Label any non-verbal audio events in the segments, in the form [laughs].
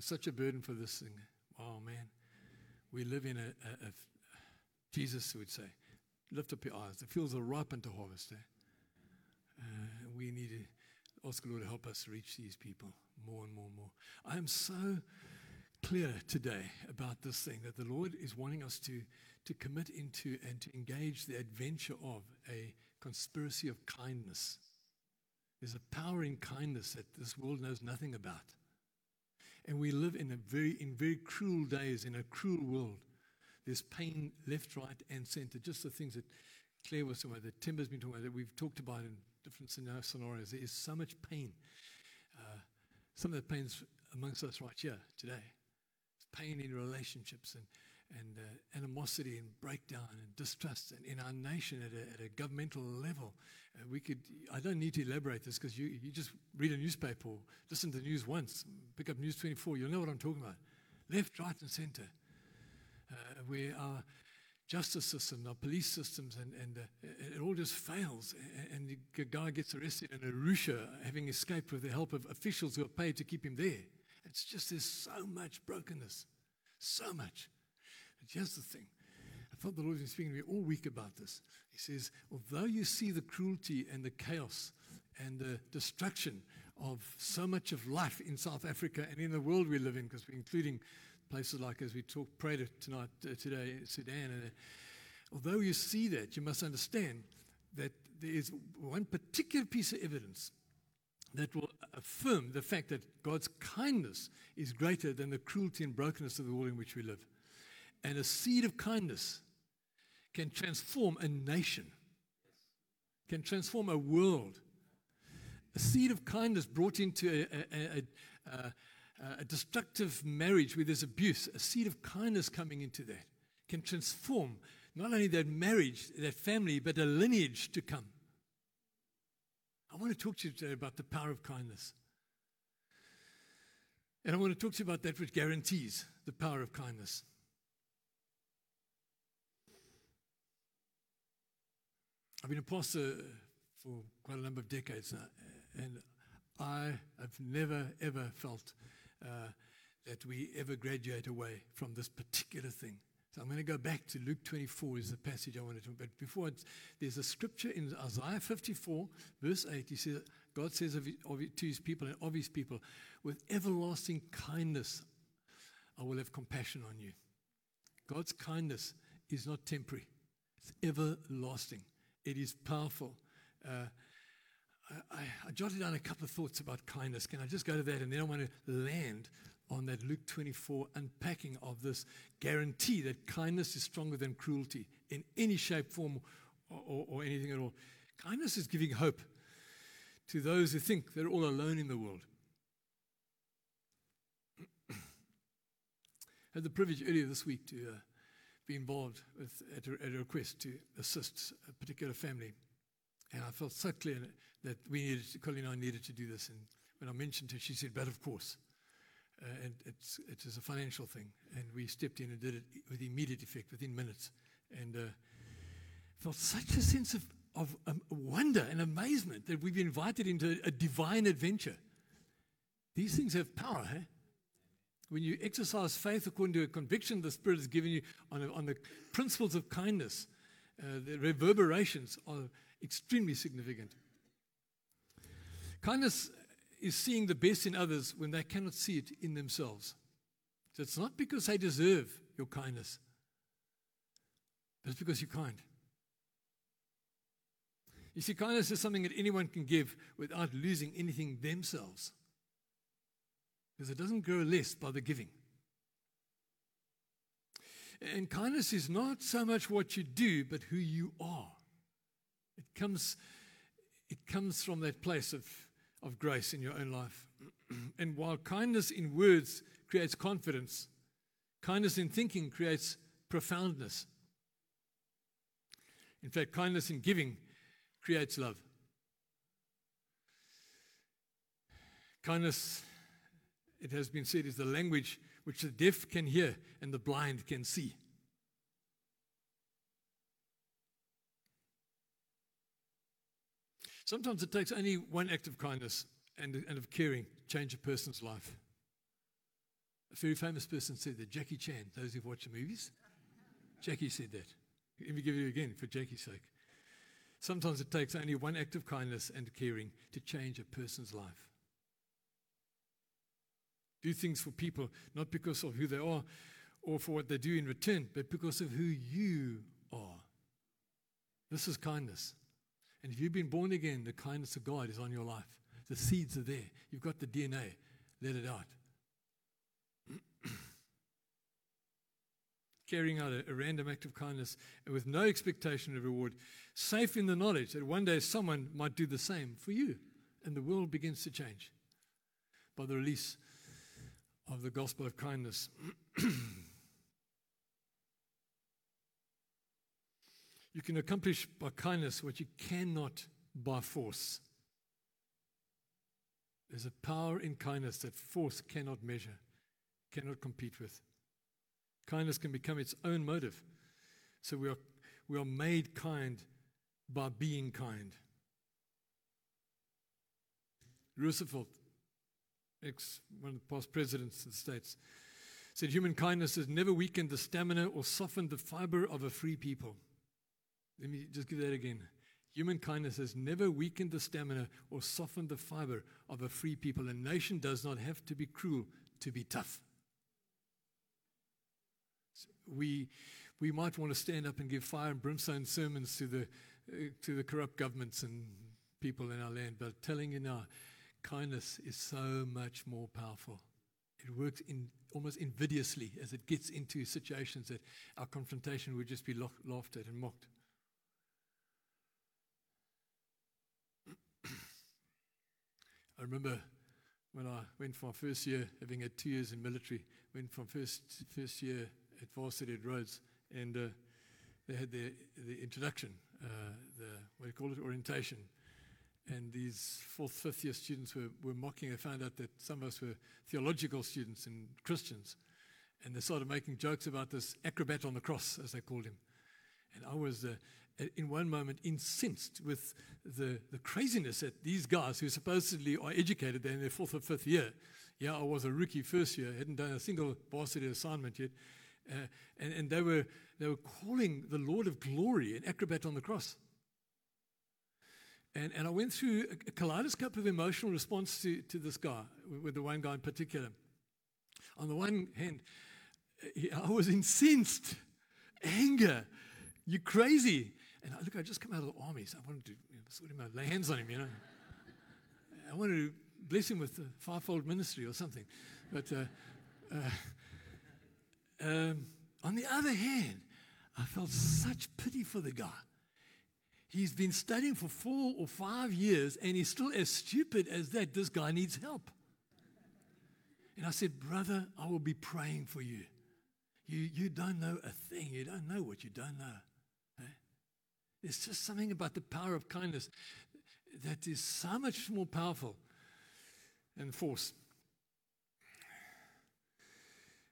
such a burden for this thing. Wow, man. We live in a, a, a Jesus would say, lift up your eyes. The fields are ripe unto harvest. Eh? Uh, we need to ask the Lord to help us reach these people more and more and more. I am so clear today about this thing that the Lord is wanting us to, to commit into and to engage the adventure of a conspiracy of kindness. There's a power in kindness that this world knows nothing about. And we live in a very in very cruel days, in a cruel world. There's pain left, right, and center. Just the things that Claire was talking about, that Timber's been talking about, that we've talked about in different scenarios. There is so much pain. Uh, some of the pains amongst us right here today. It's pain in relationships and and uh, animosity and breakdown and distrust and in our nation at a, at a governmental level. We could, I don't need to elaborate this because you, you just read a newspaper or listen to the news once, pick up News 24, you'll know what I'm talking about. Left, right, and center. Uh, where our justice system, our police systems, and, and uh, it all just fails. And the guy gets arrested in Arusha, having escaped with the help of officials who are paid to keep him there. It's just there's so much brokenness, so much. But here's the thing. I felt the Lord was speaking to me all week about this. He says, although you see the cruelty and the chaos and the destruction of so much of life in South Africa and in the world we live in, because we're including places like, as we talk, prayed tonight, uh, today, Sudan. And, uh, although you see that, you must understand that there is one particular piece of evidence that will affirm the fact that God's kindness is greater than the cruelty and brokenness of the world in which we live. And a seed of kindness can transform a nation, can transform a world. A seed of kindness brought into a, a, a, uh, a destructive marriage where there's abuse, a seed of kindness coming into that can transform not only that marriage, that family, but a lineage to come. I want to talk to you today about the power of kindness. And I want to talk to you about that which guarantees the power of kindness. I've been a pastor for quite a number of decades now, and I have never, ever felt uh, that we ever graduate away from this particular thing. So I'm going to go back to Luke 24 is the passage I wanted to. But before there's a scripture in Isaiah 54, verse 8. He says, God says of, of, to his people and of his people, with everlasting kindness, I will have compassion on you. God's kindness is not temporary; it's everlasting. It is powerful. Uh, I, I, jotted down a couple of thoughts about kindness. Can I just go to that? And then I want to land on that Luke 24 unpacking of this guarantee that kindness is stronger than cruelty in any shape, form, or, or, or anything at all. Kindness is giving hope to those who think they're all alone in the world. [clears throat] I had the privilege earlier this week to uh, be involved with, at, a, at a request to assist a particular family. And I felt so clear that we needed, to, Colleen and I needed to do this. And when I mentioned her, she said, but of course. Uh, and it's, it is a financial thing. And we stepped in and did it with immediate effect, within minutes. And uh, felt such a sense of, of um, wonder and amazement that we've been invited into a divine adventure. These things have power, eh? When you exercise faith according to a conviction the Spirit has given you on, a, on the principles of kindness, uh, the reverberations are extremely significant. Kindness is seeing the best in others when they cannot see it in themselves. So it's not because they deserve your kindness, but it's because you're kind. You see, kindness is something that anyone can give without losing anything themselves. Because it doesn't grow less by the giving. And kindness is not so much what you do, but who you are. It comes, it comes from that place of, of grace in your own life. [clears throat] and while kindness in words creates confidence, kindness in thinking creates profoundness. In fact, kindness in giving creates love. Kindness, it has been said, is the language which the deaf can hear and the blind can see. Sometimes it takes only one act of kindness and, and of caring to change a person's life. A very famous person said that Jackie Chan, those who've watched the movies, Jackie said that. Let me give you again for Jackie's sake. Sometimes it takes only one act of kindness and caring to change a person's life. Do things for people not because of who they are or for what they do in return, but because of who you are. This is kindness. And if you've been born again, the kindness of God is on your life. The seeds are there. You've got the DNA. Let it out. [clears throat] Carrying out a, a, random act of kindness with no expectation of reward, safe in the knowledge that one day someone might do the same for you, and the world begins to change by the release of the gospel of kindness. [clears throat] you can accomplish by kindness what you cannot by force. There's a power in kindness that force cannot measure, cannot compete with. Kindness can become its own motive. So we are, we are made kind by being kind. Roosevelt, ex one of the past presidents of the States, said human kindness has never weakened the stamina or softened the fiber of a free people. Let me just give that again. Human kindness has never weakened the stamina or softened the fiber of a free people. A nation does not have to be cruel to be tough. We, we might want to stand up and give fire and brimstone sermons to the, uh, to the corrupt governments and people in our land, but telling you now, kindness is so much more powerful. It works in, almost invidiously as it gets into situations that our confrontation would just be laughed at and mocked. [clears throat] I remember when I went for my first year, having had two years in military, went from first first year at varsity at Rhodes, and uh, they had the the introduction, uh, the what do you call it, orientation, and these fourth, fifth year students were, were mocking. They found out that some of us were theological students and Christians, and they started making jokes about this acrobat on the cross, as they called him. And I was uh, in one moment incensed with the, the craziness that these guys who supposedly are educated, they're in their fourth or fifth year. Yeah, I was a rookie first year, hadn't done a single varsity assignment yet. Uh, and, and they were they were calling the Lord of glory an acrobat on the cross. And, and I went through a, a kaleidoscope of emotional response to, to this guy, with the one guy in particular. On the one hand, I was incensed, anger, you're crazy. And I, look, I just come out of the army, so I wanted to you know, sort out, lay hands on him, you know. I wanted to bless him with the fivefold ministry or something. But uh, uh, um, on the other hand, I felt such pity for the guy. He's been studying for four or five years and he's still as stupid as that. This guy needs help. And I said, Brother, I will be praying for you. You, you don't know a thing. You don't know what you don't know. Eh? There's just something about the power of kindness that is so much more powerful than force.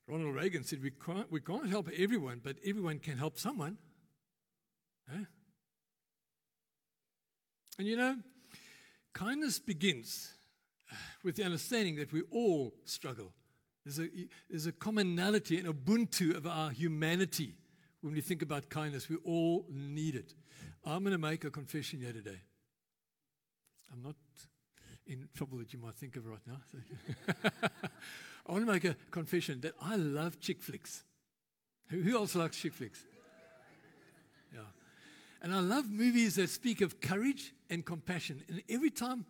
Ronald Reagan said, we can't, we can't help everyone, but everyone can help someone. Huh? And you know, kindness begins uh, with the understanding that we all struggle. There's a, there's a commonality and ubuntu of our humanity when we think about kindness. We all need it. I'm going to make a confession here today. I'm not in trouble that you might think of right now. I want to make a confession that I love chick flicks. Who, who else likes chick flicks? Yeah. And I love movies that speak of courage and compassion. And every time,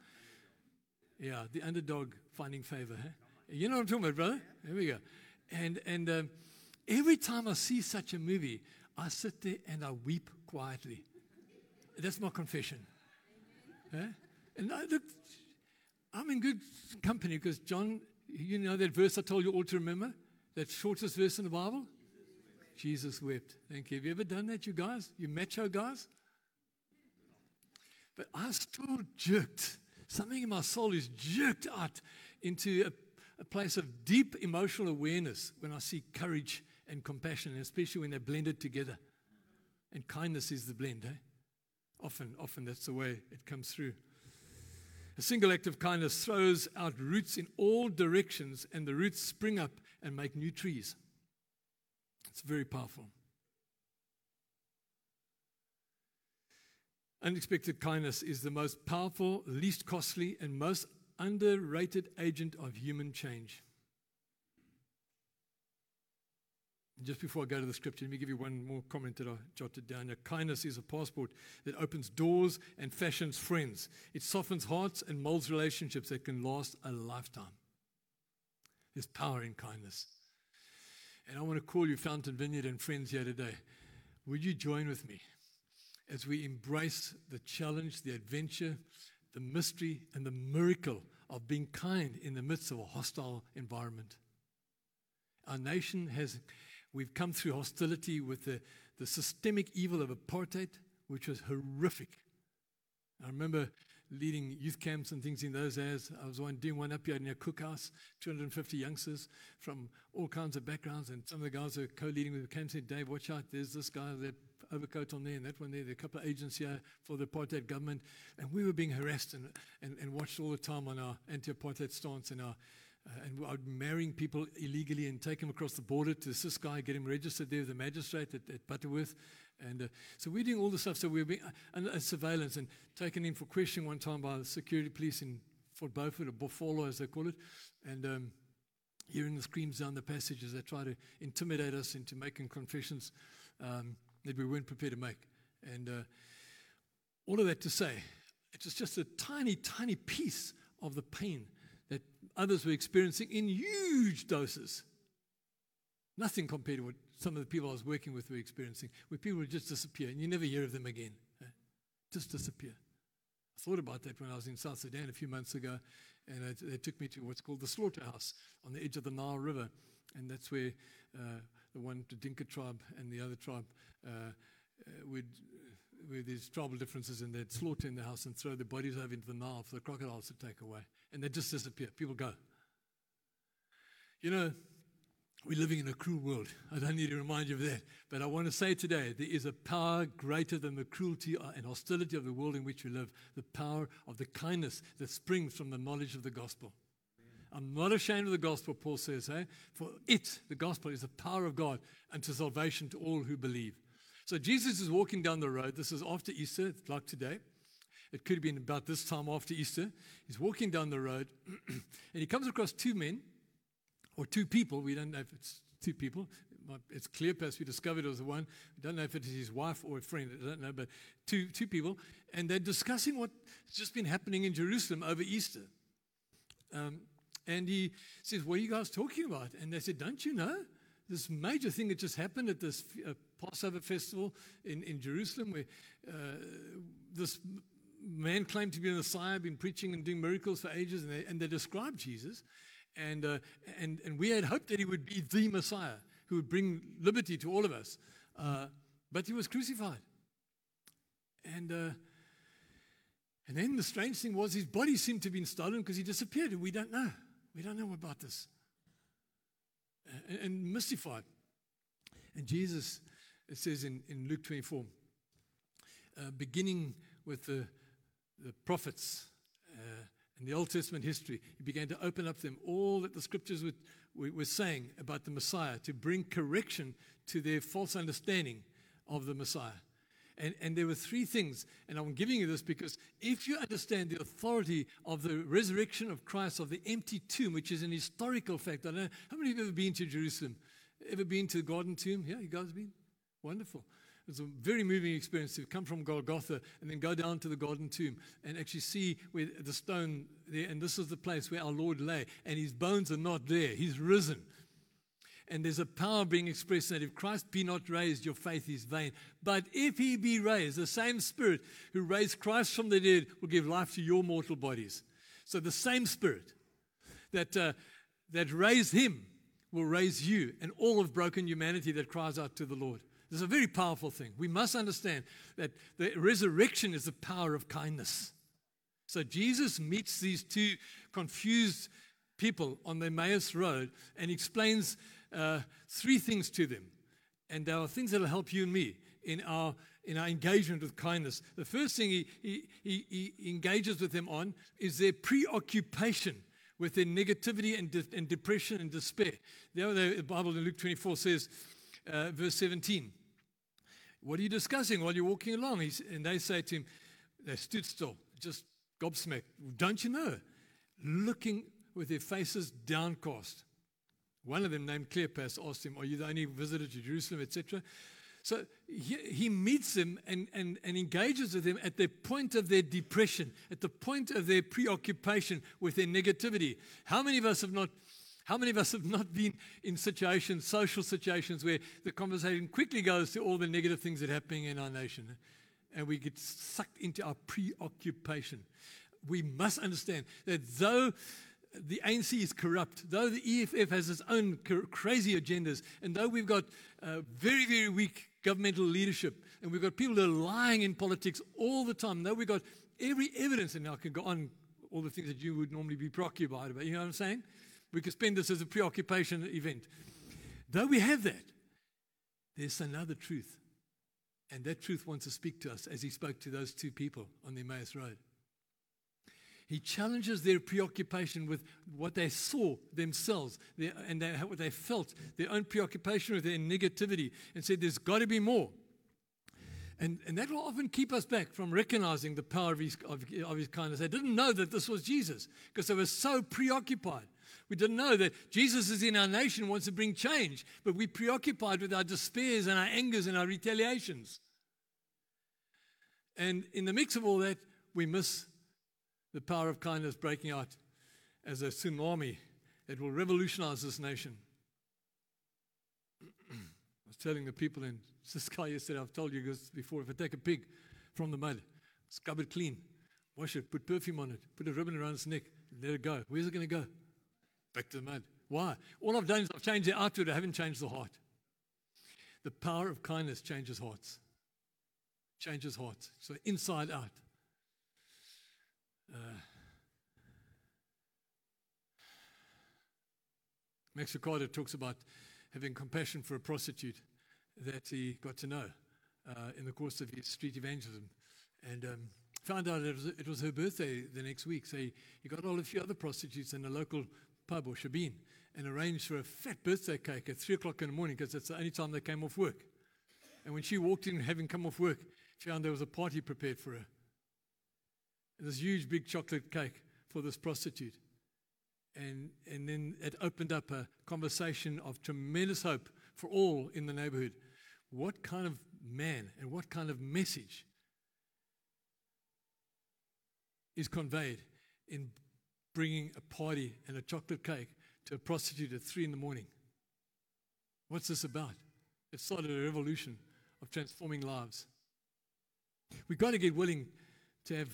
yeah, the underdog finding favor. Huh? You know what I'm talking about, brother? Here we go. And, and um, every time I see such a movie, I sit there and I weep quietly. That's my confession. Eh? And I, look, I'm in good company because John, you know that verse I told you all to remember? That shortest verse in the Bible? Jesus wept. Thank you. Have you ever done that, you guys? You macho guys? But I'm still jerked. Something in my soul is jerked out into a, a place of deep emotional awareness when I see courage and compassion, and especially when they're blended together. And kindness is the blend, eh? Often, often that's the way it comes through. A single act of kindness throws out roots in all directions, and the roots spring up and make new trees. It's very powerful. Unexpected kindness is the most powerful, least costly, and most underrated agent of human change. Just before I go to the scripture, let me give you one more comment that I jotted down. Kindness is a passport that opens doors and fashions friends. It softens hearts and molds relationships that can last a lifetime. There's power in kindness. And I want to call you Fountain Vineyard and friends here today. Would you join with me as we embrace the challenge, the adventure, the mystery, and the miracle of being kind in the midst of a hostile environment? Our nation has We've come through hostility with the, the systemic evil of apartheid, which was horrific. I remember leading youth camps and things in those days. I was one, doing one up here near Cookhouse, 250 youngsters from all kinds of backgrounds. And some of the guys were co leading with the camp said, Dave, watch out. There's this guy, with that overcoat on there, and that one there. There are a couple of agents here for the apartheid government. And we were being harassed and, and, and watched all the time on our anti apartheid stance and our uh, and I'd marrying people illegally and take them across the border to this guy, get him registered there with the magistrate at, at Butterworth. And uh, so we're doing all the stuff. So we're being uh, under surveillance and taken in for questioning one time by the security police in Fort Beaufort, or Buffalo as they call it. And um, hearing the screams down the passages, they try to intimidate us into making confessions um, that we weren't prepared to make. And uh, all of that to say, it was just a tiny, tiny piece of the pain that others were experiencing in huge doses. Nothing compared to what some of the people I was working with were experiencing, where people would just disappear and you never hear of them again. Eh? Just disappear. I thought about that when I was in South Sudan a few months ago, and it, they took me to what's called the slaughterhouse on the edge of the Nile River, and that's where uh, the one, the Dinka tribe, and the other tribe uh, uh, would where there's tribal differences and they'd slaughter in the house and throw the bodies over into the Nile for the crocodiles to take away. And they just disappear. People go. You know, we're living in a cruel world. I don't need to remind you of that. But I want to say today there is a power greater than the cruelty and hostility of the world in which we live, the power of the kindness that springs from the knowledge of the gospel. I'm not ashamed of the gospel, Paul says, eh? for it, the gospel, is the power of God unto salvation to all who believe. So Jesus is walking down the road. This is after Easter, like today. It could have been about this time after Easter. He's walking down the road [clears throat] and he comes across two men or two people. We don't know if it's two people. It's clear, perhaps we discovered it was the one. We don't know if it is his wife or a friend. I don't know, but two, two people. And they're discussing what's just been happening in Jerusalem over Easter. Um, and he says, What are you guys talking about? And they said, Don't you know? This major thing that just happened at this uh, Passover festival in, in Jerusalem, where uh, this man claimed to be the Messiah, been preaching and doing miracles for ages, and they, and they described Jesus. And, uh, and, and we had hoped that he would be the Messiah who would bring liberty to all of us. Uh, but he was crucified. And, uh, and then the strange thing was his body seemed to have been stolen because he disappeared. And we don't know. We don't know about this. And, and mystified. And Jesus it says in, in Luke 24, uh, beginning with the, the prophets uh, and the Old Testament history, he began to open up them all that the scriptures would, were saying about the Messiah to bring correction to their false understanding of the Messiah. And, and there were three things, and I'm giving you this because if you understand the authority of the resurrection of Christ, of the empty tomb, which is an historical fact, I don't know, how many of you have ever been to Jerusalem? Ever been to the Garden Tomb? Yeah, you guys been? Wonderful. It's a very moving experience to come from Golgotha and then go down to the garden tomb and actually see where the stone there, and this is the place where our Lord lay, and his bones are not there. He's risen. And there's a power being expressed that if Christ be not raised, your faith is vain. But if he be raised, the same Spirit who raised Christ from the dead will give life to your mortal bodies. So the same Spirit that, uh, that raised him will raise you and all of broken humanity that cries out to the Lord. This is a very powerful thing. We must understand that the resurrection is the power of kindness. So Jesus meets these two confused people on the Emmaus Road and explains uh, three things to them. And there are things that will help you and me in our, in our engagement with kindness. The first thing he, he, he, he engages with them on is their preoccupation with their negativity and, de- and depression and despair. The Bible in Luke 24 says, uh, verse 17, What are you discussing while you're walking along? He's, and they say to him, They stood still, just gobsmacked. Don't you know? Looking with their faces downcast. One of them, named Cleopas, asked him, Are you the only visitor to Jerusalem, etc.? So he, he meets them and, and, and engages with them at the point of their depression, at the point of their preoccupation with their negativity. How many of us have not? How many of us have not been in situations, social situations, where the conversation quickly goes to all the negative things that are happening in our nation and we get sucked into our preoccupation? We must understand that though the ANC is corrupt, though the EFF has its own crazy agendas, and though we've got uh, very, very weak governmental leadership, and we've got people that are lying in politics all the time, though we've got every evidence, and I can go on all the things that you would normally be preoccupied about. You know what I'm saying? We could spend this as a preoccupation event. Though we have that, there's another truth. And that truth wants to speak to us as he spoke to those two people on the Emmaus Road. He challenges their preoccupation with what they saw themselves their, and their, what they felt, their own preoccupation with their negativity, and said, There's got to be more. And, and that will often keep us back from recognizing the power of his, of, of his kindness. They didn't know that this was Jesus because they were so preoccupied. We didn't know that Jesus is in our nation, wants to bring change, but we're preoccupied with our despairs and our angers and our retaliations. And in the mix of all that, we miss the power of kindness breaking out as a tsunami that will revolutionize this nation. [clears throat] I was telling the people in Ciskei yesterday, I've told you this before, if I take a pig from the mud, scrub it clean, wash it, put perfume on it, put a ribbon around its neck, let it go. Where's it going to go? Back to the mud. Why? All I've done is I've changed the outward, I haven't changed the heart. The power of kindness changes hearts. Changes hearts. So inside out. Uh, Max Lucado talks about having compassion for a prostitute that he got to know uh, in the course of his street evangelism. And um, found out it was, it was, her birthday the next week. So he, he got all a few other prostitutes in a local pub or shebeen and arranged for a fat birthday cake at 3 o'clock in the morning because that's the only time they came off work. And when she walked in, having come off work, she found there was a party prepared for her this huge big chocolate cake for this prostitute. And, and then it opened up a conversation of tremendous hope for all in the neighborhood. What kind of man and what kind of message is conveyed in bringing a party and a chocolate cake to a prostitute at three in the morning? What's this about? It started a revolution of transforming lives. We've got to get willing to have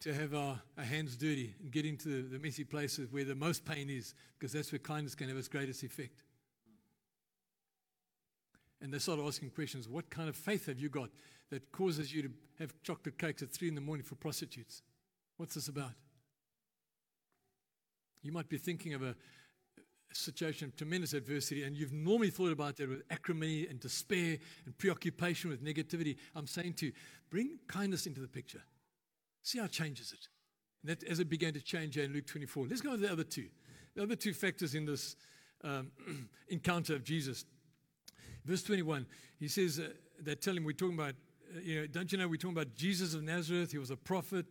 to have our, our hands dirty and get into the, the messy places where the most pain is, because that's where kindness can have its greatest effect. And they start asking questions What kind of faith have you got that causes you to have chocolate cakes at three in the morning for prostitutes? What's this about? You might be thinking of a, situation of tremendous adversity, and you've normally thought about that with acrimony and despair and preoccupation with negativity. I'm saying to you, bring kindness into the picture. See how it changes it. And that as it began to change in Luke 24. Let's go to the other two. The other two factors in this um, [clears throat] encounter of Jesus. Verse 21, he says, uh, they tell him, we're talking about, uh, you know, don't you know, we're talking about Jesus of Nazareth. He was a prophet,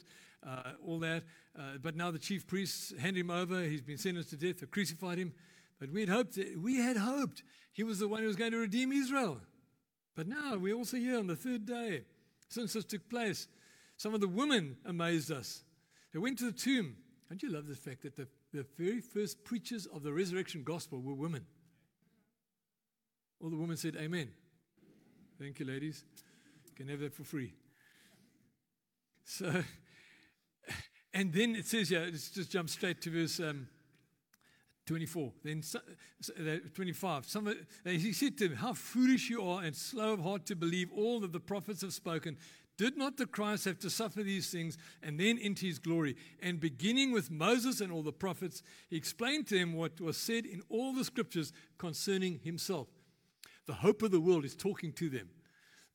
uh, all that. Uh, but now the chief priests hand him over. He's been sentenced to death. They crucified him. But we had hoped, we had hoped he was the one who was going to redeem Israel. But now we're also here on the third day since this took place. Some of the women amazed us. They went to the tomb. Don't you love the fact that the, the very first preachers of the resurrection gospel were women? All the women said, Amen. Thank you, ladies. You can have that for free. So, and then it says, yeah, let's just jump straight to verse um, 24. Then uh, 25. Some, he said to them, How foolish you are and slow of heart to believe all that the prophets have spoken. Did not the Christ have to suffer these things and then into his glory? And beginning with Moses and all the prophets, he explained to them what was said in all the scriptures concerning himself. The hope of the world is talking to them.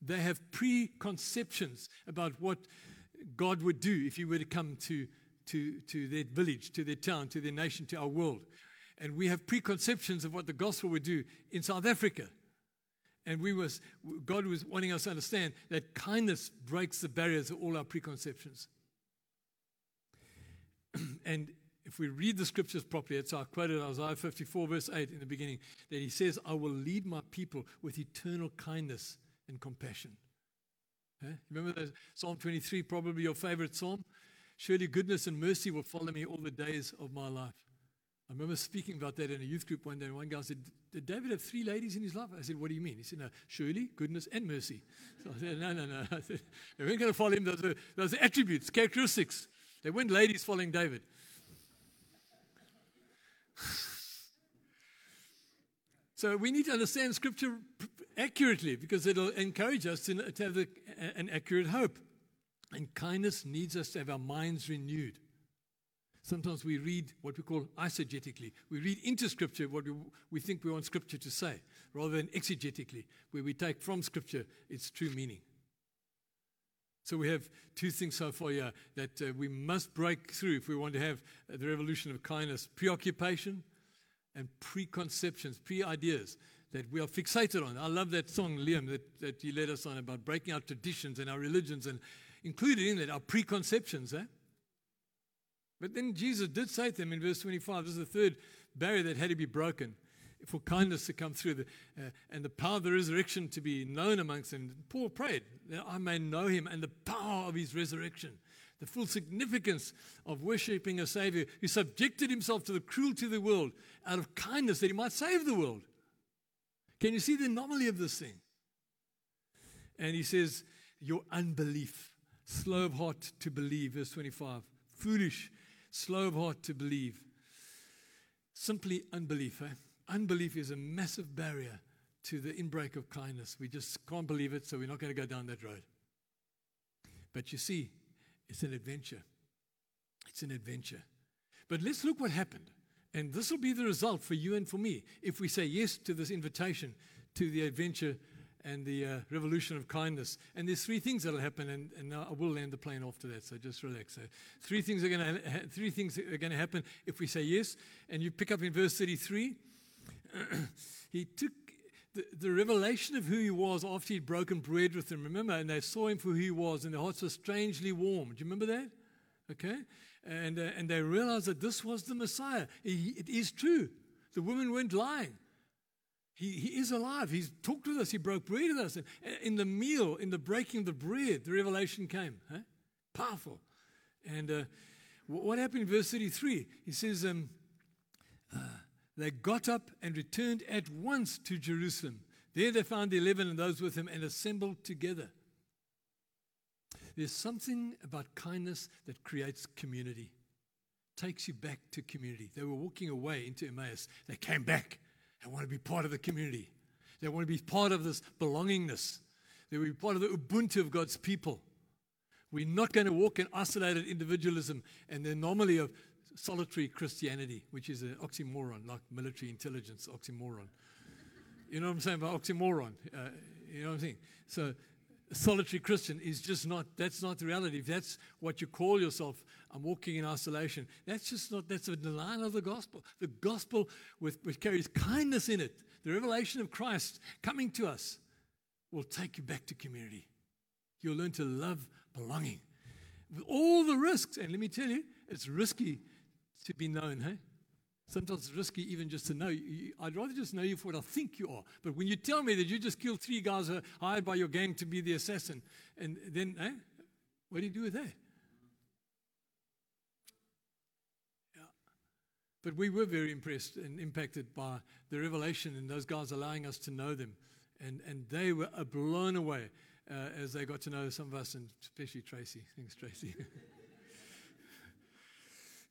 They have preconceptions about what God would do if He were to come to, to, to their village, to their town, to their nation, to our world. And we have preconceptions of what the gospel would do in South Africa. And we was, God was wanting us to understand that kindness breaks the barriers of all our preconceptions. [clears throat] and if we read the scriptures properly, it's I quoted Isaiah 54, verse 8 in the beginning, that he says, I will lead my people with eternal kindness and compassion. Remember that Psalm 23, probably your favorite psalm? Surely goodness and mercy will follow me all the days of my life. I remember speaking about that in a youth group one day, and one guy said, Did David have three ladies in his life? I said, What do you mean? He said, No, surely, goodness, and mercy. So I said, No, no, no. I said, They weren't going to follow him. Those are, those are attributes, characteristics. They weren't ladies following David. [sighs] so we need to understand Scripture accurately because it'll encourage us to, to have the, an accurate hope. And kindness needs us to have our minds renewed. Sometimes we read what we call eisegetically. We read into Scripture what we, we think we want Scripture to say, rather than exegetically, where we take from Scripture its true meaning. So we have two things so far here that uh, we must break through if we want to have uh, the revolution of kindness preoccupation and preconceptions, pre ideas that we are fixated on. I love that song, Liam, that, that you led us on about breaking our traditions and our religions and included in that our preconceptions. Eh? But then Jesus did say to them in verse 25, this is the third barrier that had to be broken for kindness to come through the, uh, and the power of the resurrection to be known amongst them. Paul prayed that I may know him and the power of his resurrection, the full significance of worshipping a Savior who subjected himself to the cruelty of the world out of kindness that he might save the world. Can you see the anomaly of this thing? And he says, Your unbelief, slow of heart to believe, verse 25, foolish slow of heart to believe. Simply unbelief. Eh? Unbelief is a massive barrier to the inbreak of kindness. We just can't believe it, so we're not going to go down that road. But you see, it's an adventure. It's an adventure. But let's look what happened. And this will be the result for you and for me if we say yes to this invitation to the adventure and the uh, revolution of kindness. And there's three things that'll happen, and, and I will land the plane after that. So just relax. So three things are going to ha- to happen if we say yes. And you pick up in verse 33. [clears throat] he took the, the revelation of who he was after he'd broken bread with them. Remember, and they saw him for who he was, and their hearts were strangely warm. Do you remember that? Okay, and uh, and they realized that this was the Messiah. He, it is true. The women weren't lying. He, he is alive. He's talked with us. He broke bread with us. And in the meal, in the breaking of the bread, the revelation came. Huh? Powerful. And uh, what happened in verse 33? He says, um, uh, They got up and returned at once to Jerusalem. There they found the eleven and those with him and assembled together. There's something about kindness that creates community, takes you back to community. They were walking away into Emmaus. They came back they want to be part of the community. They want to be part of this belongingness. They want to be part of the Ubuntu of God's people. We're not going to walk in isolated individualism and the anomaly of solitary Christianity, which is an oxymoron, like military intelligence oxymoron. You know what I'm saying about oxymoron? Uh, you know what I'm saying? So, solitary Christian is just not, that's not the reality. If that's what you call yourself, I'm walking in isolation. That's just not, that's a denial of the gospel. The gospel with, which carries kindness in it, the revelation of Christ coming to us, will take you back to community. You'll learn to love belonging. With all the risks, and let me tell you, it's risky to be known, hey? Sometimes it's risky even just to know. I'd rather just know you for what I think you are. But when you tell me that you just killed three guys hired by your gang to be the assassin, and then, eh, what do you do with that? But we were very impressed and impacted by the revelation and those guys allowing us to know them. And, and they were blown away uh, as they got to know some of us, and especially Tracy. Thanks, Tracy.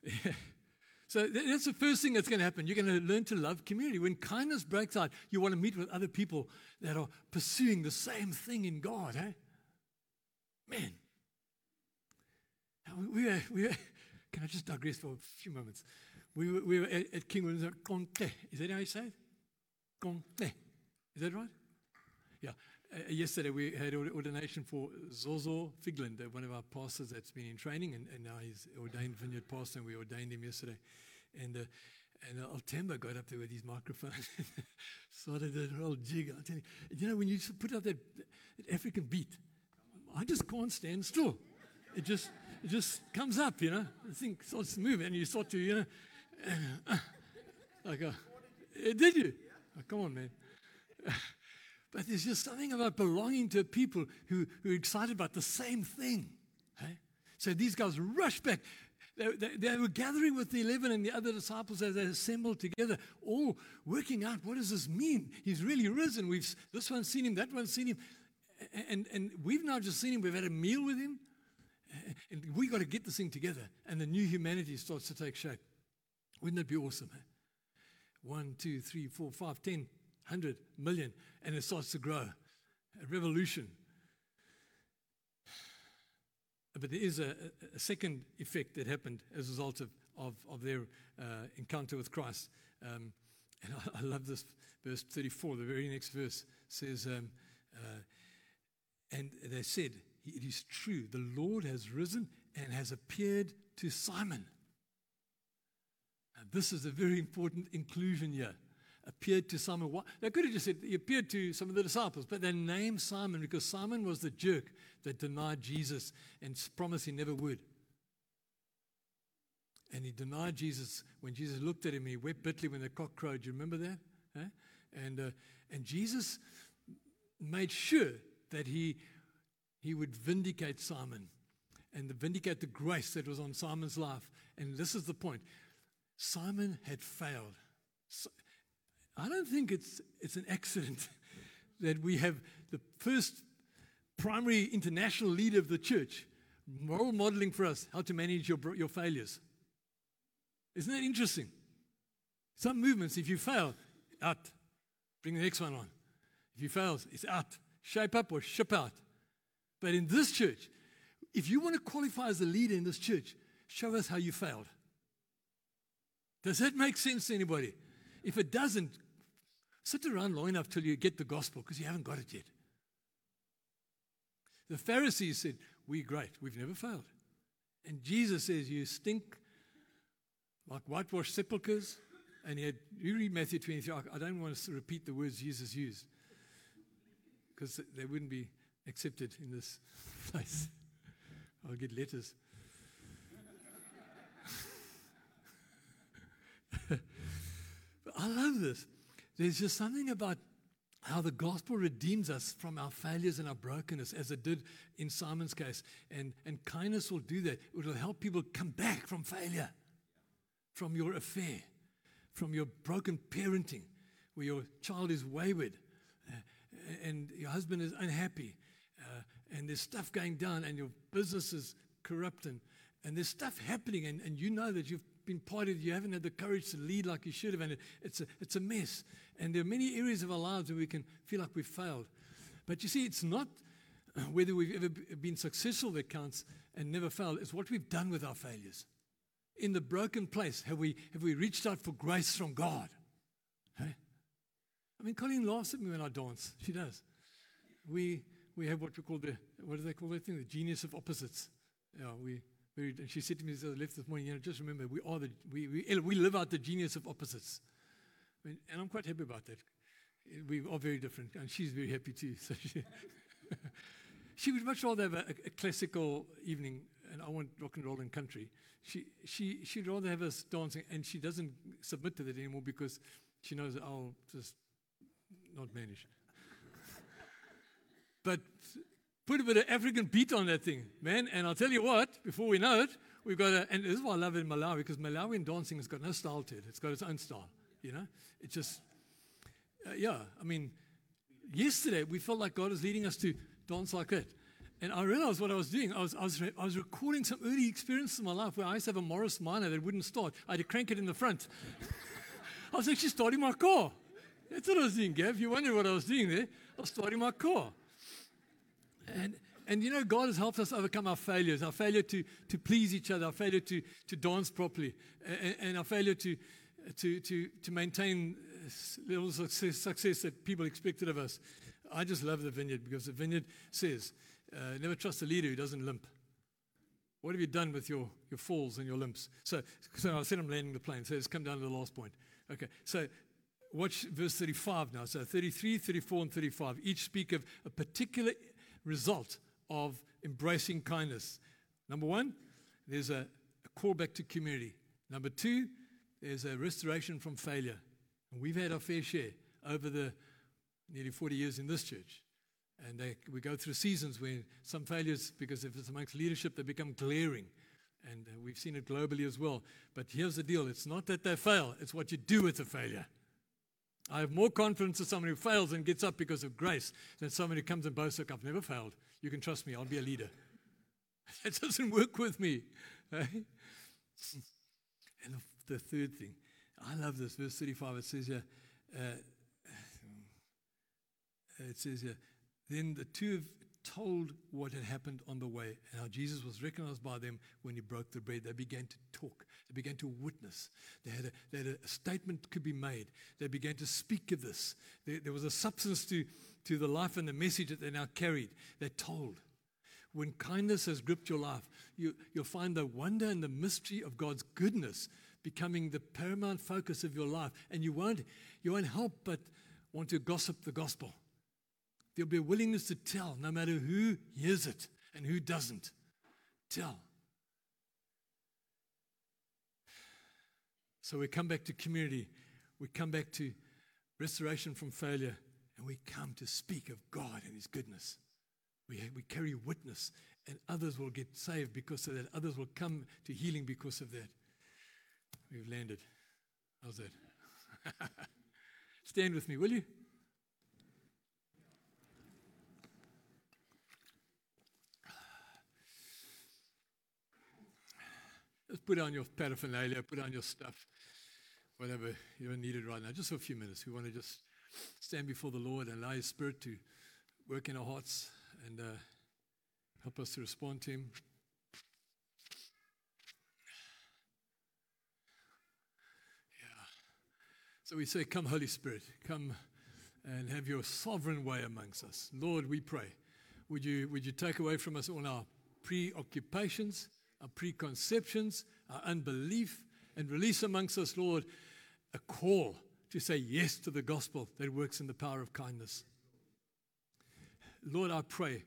[laughs] yeah. So that's the first thing that's going to happen. You're going to learn to love community. When kindness breaks out, you want to meet with other people that are pursuing the same thing in God. Eh? Man. We were, we were, [laughs] can I just digress for a few moments? We were, we were at, at King William's Qonce. Is that how you say it? Qonce. Is that right? Yeah. Uh, yesterday we had ordination for Zozo Figland, uh, one of our pastors that's been in training, and, and now he's ordained vineyard pastor, and we ordained him yesterday. And uh, and Altemba got up there with his microphone, [laughs] started that whole jig. I tell you, you know, when you put out that, that African beat, I just can't stand still. It just it just comes up, you know. The thing starts moving, and you start to, you know, uh, [coughs] like, uh, did you? Oh, come on, man. [laughs] But there's just something about belonging to people who, who are excited about the same thing. Hey? So these guys rush back. They, they, they, were gathering with the 11 and the other disciples as they assembled together, all working out what does this mean? He's really risen. We've, this one's seen him, that one's seen him. And, and we've now just seen him. We've had a meal with him. And we've got to get this thing together. And the new humanity starts to take shape. Wouldn't that be awesome? One, two, three, four, five, ten, 100 million, and it starts to grow. A revolution. But there is a, a second effect that happened as a result of, of, of their uh, encounter with Christ. Um, and I, I, love this verse 34, the very next verse says, um, uh, And they said, It is true, the Lord has risen and has appeared to Simon. And this is a very important inclusion here appeared to Simon. They could have just said he appeared to some of the disciples, but they named Simon because Simon was the jerk that denied Jesus and promised he never would. And he denied Jesus when Jesus looked at him. He wept bitterly when the cock crowed. You remember that? Huh? And, uh, and Jesus made sure that he, he would vindicate Simon and vindicate the grace that was on Simon's life. And this is the point Simon had failed. I don't think it's, it's an accident [laughs] that we have the first primary international leader of the church role modeling for us how to manage your, your failures. Isn't that interesting? Some movements, if you fail, out. Bring the next one on. If you fail, it's out. Shape up or ship out. But in this church, if you want to qualify as a leader in this church, show us how you failed. Does that make sense to anybody? If it doesn't, Sit around long enough till you get the gospel because you haven't got it yet. The Pharisees said, We're great. We've never failed. And Jesus says, You stink like whitewashed sepulchres. And had, you read Matthew 23. I don't want to repeat the words Jesus used because they wouldn't be accepted in this [laughs] place. I'll get letters. [laughs] I love this. There's just something about how the gospel redeems us from our failures and our brokenness, as it did in Simon's case. And, and kindness will do that. It will help people come back from failure, from your affair, from your broken parenting, where your child is wayward uh, and your husband is unhappy, uh, and there's stuff going down, and your business is corrupt, and, and there's stuff happening, and, and you know that you've been part of, you haven't had the courage to lead like you should have, and it, it's, a, it's a mess. And there are many areas of our lives where we can feel like we've failed. But you see, it's not uh, whether we've ever been successful that counts and never failed, it's what we've done with our failures. In the broken place, have we, have we reached out for grace from God? Hey? I mean, Colleen laughs at me when I dance. She does. We, we have what we call the, what do they call that thing? The genius of opposites. Yeah, we she said to me left this morning, you know, just remember, we are the, we, we, we live out the genius of opposites. I mean, and I'm quite happy about that. We are very different, and she's very happy too. So she, [laughs] she would much rather have a, a, classical evening, and I want rock and roll and country. She, she, she'd rather have us dancing, and she doesn't submit to that anymore because she knows I'll just not manage. [laughs] but put a bit of African beat on that thing, man. And I'll tell you what, before we know it, we've got a, and this is why I love it in Malawi, because Malawian dancing has got no style to it. It's got its own style. You know, it just, uh, yeah. I mean, yesterday we felt like God was leading us to dance like that. And I realized what I was doing. I was, I was, I was recording some early experiences in my life where I used to have a Morris Minor that wouldn't start. I had to crank it in the front. [laughs] I was actually starting my car. That's what I was doing, Gav. You wonder what I was doing there. I was starting my car. And, and you know, God has helped us overcome our failures, our failure to, to please each other, our failure to, to dance properly, and, and our failure to, to, to, to maintain levels of success that people expected of us. I just love the vineyard because the vineyard says, uh, never trust a leader who doesn't limp. What have you done with your, your falls and your limps? So, so I said I'm landing the plane. So let's come down to the last point. Okay, so watch verse 35 now. So 33, 34, and 35 each speak of a particular result of embracing kindness. Number one, there's a, a callback to community. Number two, there's a restoration from failure. And we've had our fair share over the nearly 40 years in this church. And they, we go through seasons where some failures, because if it's amongst leadership, they become glaring. And uh, we've seen it globally as well. But here's the deal it's not that they fail, it's what you do with the failure. I have more confidence in someone who fails and gets up because of grace than someone who comes and boasts, Look, I've never failed. You can trust me, I'll be a leader. [laughs] that doesn't work with me. [laughs] Eh? And the, the, third thing, I love this, verse 35, it says here, uh, [sighs] it says here, then the two have told what had happened on the way and how Jesus was recognized by them when he broke the bread. They began to talk. They began to witness. They had a, they had a statement could be made. They began to speak of this. There, there was a substance to, to the life and the message that they now carried. They told. When kindness has gripped your life, you, you'll find the wonder and the mystery of God's goodness becoming the paramount focus of your life. And you won't, you won't help but want to gossip the gospel. There'll be a willingness to tell, no matter who hears it and who doesn't. Tell. So we come back to community, we come back to restoration from failure, and we come to speak of God and His goodness. We, we carry witness, and others will get saved because of that. Others will come to healing because of that. We've landed. How's that? [laughs] Stand with me, will you? Just put on your paraphernalia, put on your stuff, whatever you need it right now. Just for a few minutes. We want to just stand before the Lord and allow His Spirit to work in our hearts and uh, help us to respond to Him. Yeah. So we say, Come, Holy Spirit, come and have your sovereign way amongst us. Lord, we pray. Would you, would you take away from us all our preoccupations? Our preconceptions, our unbelief, and release amongst us, Lord, a call to say yes to the gospel that works in the power of kindness. Lord, I pray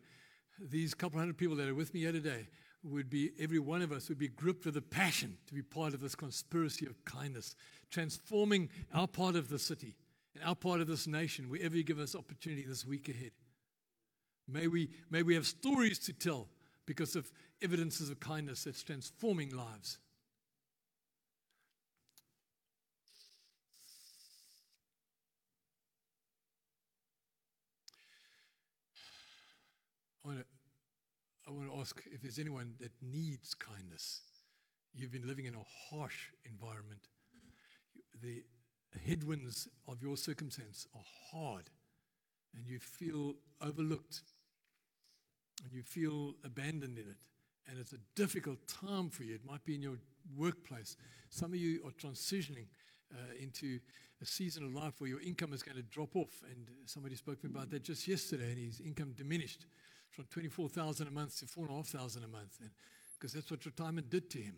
these couple hundred people that are with me here today would be, every one of us would be gripped with a passion to be part of this conspiracy of kindness, transforming our part of the city and our part of this nation wherever you give us opportunity this week ahead. May we, may we have stories to tell because of evidences of kindness that's transforming lives. I want, to, I want to ask if there's anyone that needs kindness. You've been living in a harsh environment. The headwinds of your circumstance are hard, and you feel overlooked, and you feel abandoned in it and it's a difficult time for you. It might be in your workplace. Some of you are transitioning uh, into a season of life where your income is going to drop off. And somebody spoke to me about that just yesterday, and his income diminished from 24,000 a month to 4,500 a month. Because that's what retirement did to him.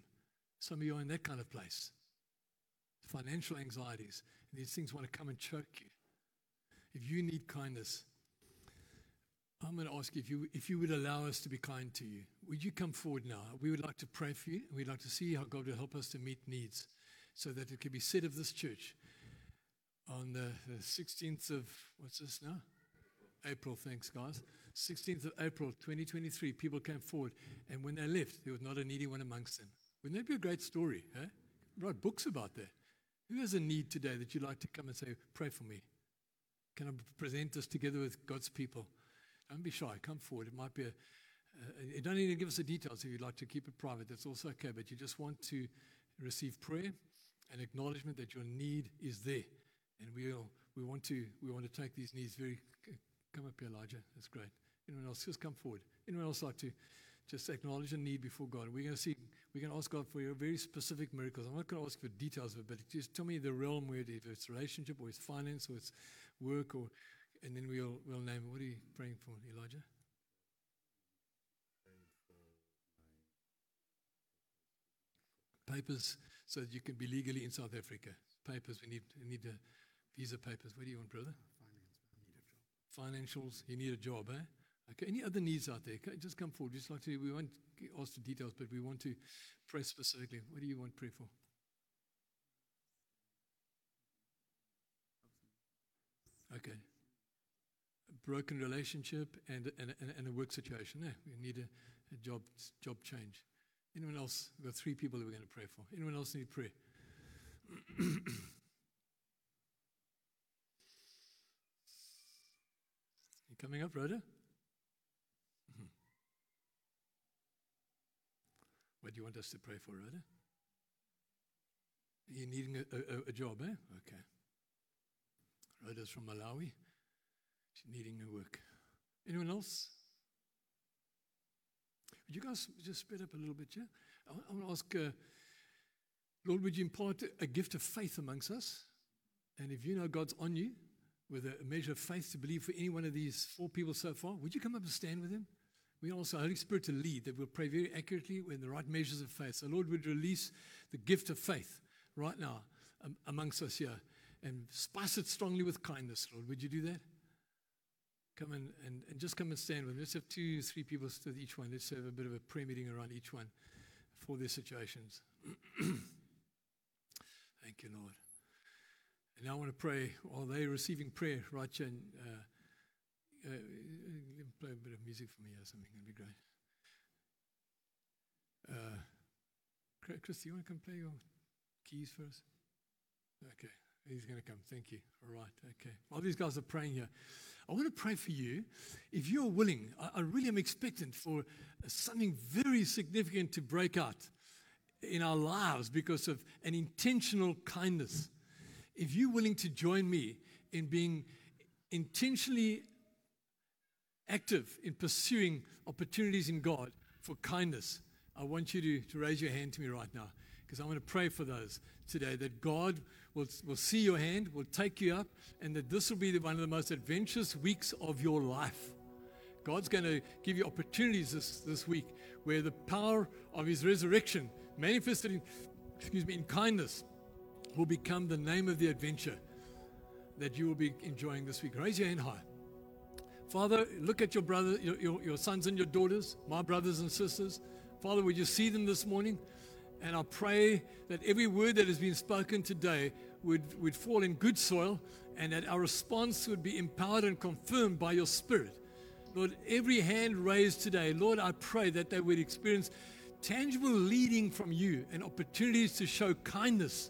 Some of you are in that kind of place. Financial anxieties. And these things want to come and choke you. If you need kindness, I'm going to ask you if, you if you would allow us to be kind to you. Would you come forward now? We would like to pray for you. And we'd like to see how God will help us to meet needs so that it can be said of this church on the, the 16th of, what's this now? April, thanks, guys. 16th of April 2023, people came forward, and when they left, there was not a needy one amongst them. Wouldn't that be a great story? Eh? Write books about that. Who has a need today that you'd like to come and say, Pray for me? Can I present this together with God's people? Don't be shy. Come forward. It might be a, uh, you don't need to give us the details if you'd like to keep it private. That's also okay. But you just want to receive prayer and acknowledgement that your need is there. And we'll, we, want to, we want to take these needs very. Come up here, Elijah. That's great. Anyone else? Just come forward. Anyone else like to just acknowledge a need before God? We're going to see, we're going to ask God for your very specific miracles. I'm not going to ask for details of it, but just tell me the realm where it is, if it's relationship or it's finance or it's work or and then we'll, we'll name. What are you praying for, Elijah? Papers so that you can be legally in South Africa. Papers, we need, we need a visa papers. What do you want, brother? Financials, you need a job, eh? Okay, any other needs out there? Okay, just come forward. Just like to, we won't ask the details, but we want to pray specifically. What do you want prayer for? Okay. Broken relationship and, and, and, a work situation. Yeah, we need a, a job job change. Anyone else? We've got three people that we're going to pray for. Anyone else need prayer? [coughs] you coming up, Rhoda? Mm-hmm. What do you want us to pray for, Rhoda? Are you needing a, a, a job, eh? Okay. Rhoda's from Malawi. She's needing her work. Anyone else? Would you guys just speed up a little bit, yeah? I, want to ask, uh, Lord, would you impart a gift of faith amongst us? And if you know God's on you with a measure of faith to believe for any one of these four people so far, would you come up and stand with him? We also Holy Spirit to lead that we'll pray very accurately with the right measures of faith. So, Lord, would release the gift of faith right now um, amongst us here and spice it strongly with kindness, Lord. Would you do that? Come and, and, and just come and stand with me. Let's have two, three people stood each one. Let's have a bit of a prayer meeting around each one for their situations. [clears throat] Thank you, Lord. And now I want to pray while they're receiving prayer, right. And, uh, uh, play a bit of music for me or something. That'd be great. Uh, Chris, do you want to come play your keys for us? Okay. He's going to come. Thank you. All right. Okay. While these guys are praying here, I want to pray for you. If you're willing, I, I really am expectant for something very significant to break out in our lives because of an intentional kindness. If you're willing to join me in being intentionally active in pursuing opportunities in God for kindness, I want you to, to raise your hand to me right now because I want to pray for those today that God will, will see your hand, will take you up, and that this will be one of the most adventurous weeks of your life. God's going to give you opportunities this, this week where the power of his resurrection, manifested in, excuse me, in kindness, will become the name of the adventure that you will be enjoying this week. Raise your hand high. Father, look at your brother, your, your, your sons and your daughters, my brothers and sisters. Father, would you see them this morning? And I pray that every word that has been spoken today would, would fall in good soil and that our response would be empowered and confirmed by your Spirit. Lord, every hand raised today, Lord, I pray that they would experience tangible leading from you and opportunities to show kindness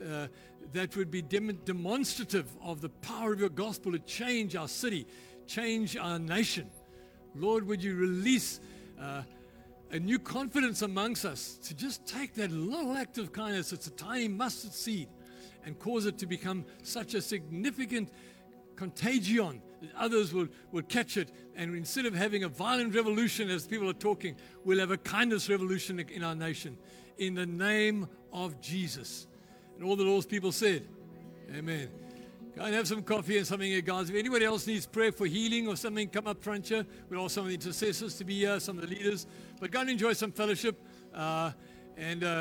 uh, that would be dem- demonstrative of the power of your gospel to change our city, change our nation. Lord, would you release uh, a new confidence amongst us to just take that little act of kindness, it's a tiny mustard seed, and cause it to become such a significant contagion that others will, will catch it. And instead of having a violent revolution as people are talking, we'll have a kindness revolution in our nation. In the name of Jesus. And all the Lord's people said, Amen. Go and have some coffee and something here, guys. If anybody else needs prayer for healing or something, come up front here. We'll ask some of the intercessors to be here, some of the leaders. But go and enjoy some fellowship. Uh, and uh,